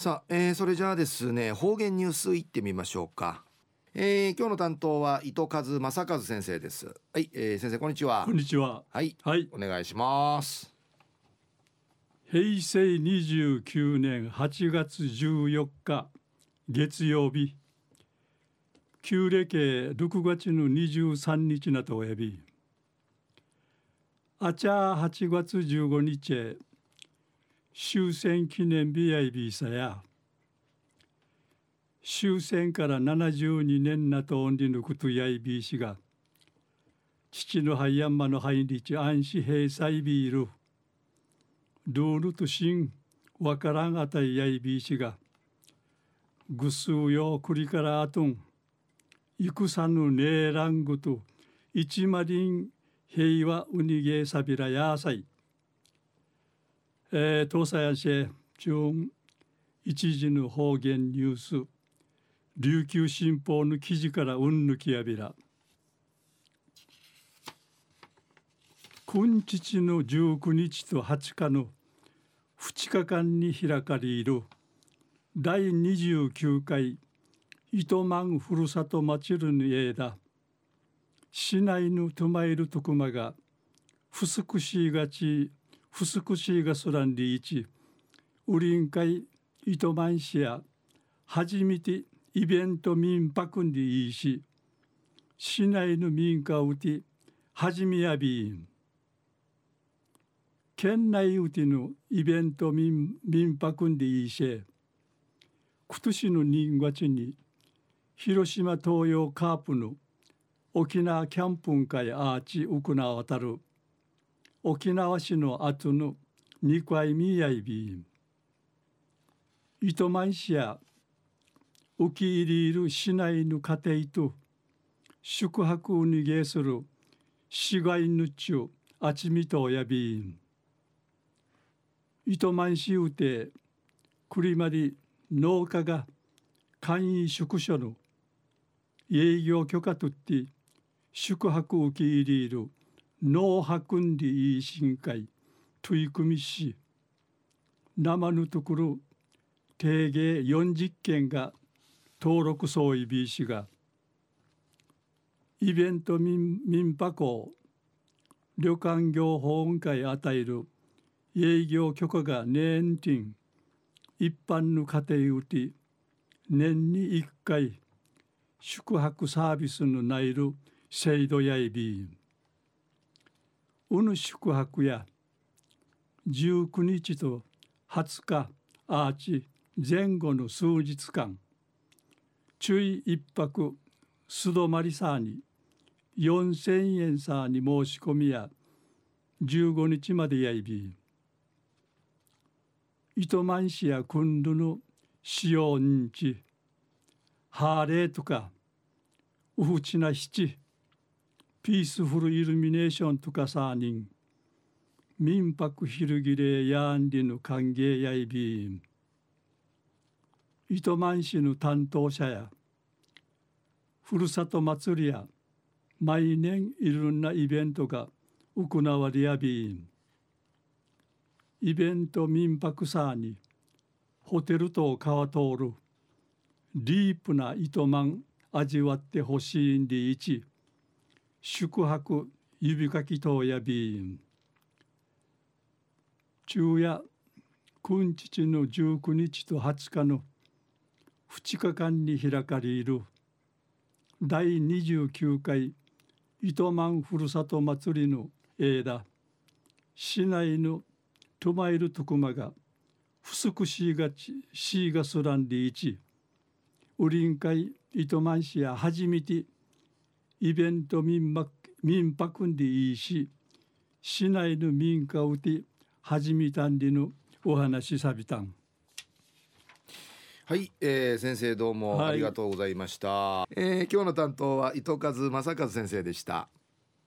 さあ、えー、それじゃあですね方言ニュースいってみましょうか、えー、今日の担当は糸数正和先生です。はい、えー、先生こんにちは。こんにちは。はい、はい、お願いします。平成29年8月14日月曜日。旧暦6月の23日なとおやび。あちゃ8月15日終戦記念日やいびいさや終戦から72年なとおんりぬくとやいびいしが父のハイヤンマのハイリチ安心平済ビールルールとしんわからんあたいやいびいしがぐすうよくりからあとん戦ぬねえらんぐと一マリン平和うにげさびらやさい。えー、東西アシェ中一時の方言ニュース琉球新報の記事からうんぬきやびら。今日の19日と20日の2日間に開かれる第29回糸満ふるさと祭りの枝市内のトマイルトクマがふすくしがちふすくしがそらんりいちウリン会糸満市や初めてイベント民泊にいいし市内の民家うて初めやびん。県内うてのイベント民民泊にいいし今年の2月に広島東洋カープの沖縄キャンプン会アーチ行わたる。沖縄市の後の二回見やいび糸満市や受け入りいる市内の家庭と宿泊を逃げする市街のちゅあちみとやび糸満市うてくりまり農家が簡易宿所の営業許可とって宿泊を受け入れる農博んりい深海取り組みし生のところ定芸40件が登録総意 B 氏がイベント民民泊旅館業法運会与える営業許可が年金一般の家庭うて年に1回宿泊サービスのないる制度やいびん。うぬ宿泊や19日と20日アーチ前後の数日間注意一泊素泊まりさに4,000円さに申し込みや15日までやいび糸満市や君度の使用日ハーレーとかウフチナ七ピースフルイルミネーションとかさにん民泊ひるぎれやんりの歓迎やいびん糸満市の担当者やふるさと祭りや毎年いろんなイベントが行われやびんイベント民泊さにホテルと川通るディープな糸満味わってほしいんでいち宿泊指かきとやびん昼夜君父の19日と20日の2日間に開かれる。第29回糸満ふるさと祭りの枝市内のトマイルトクマが不足しがちしがすらんでいちウリン会糸満市や初めてイベント民泊民泊んでいいし市内の民家をて始めたんでのお話さびたん。はい、えー、先生どうもありがとうございました、はい、えー、今日の担当は糸数正和先生でした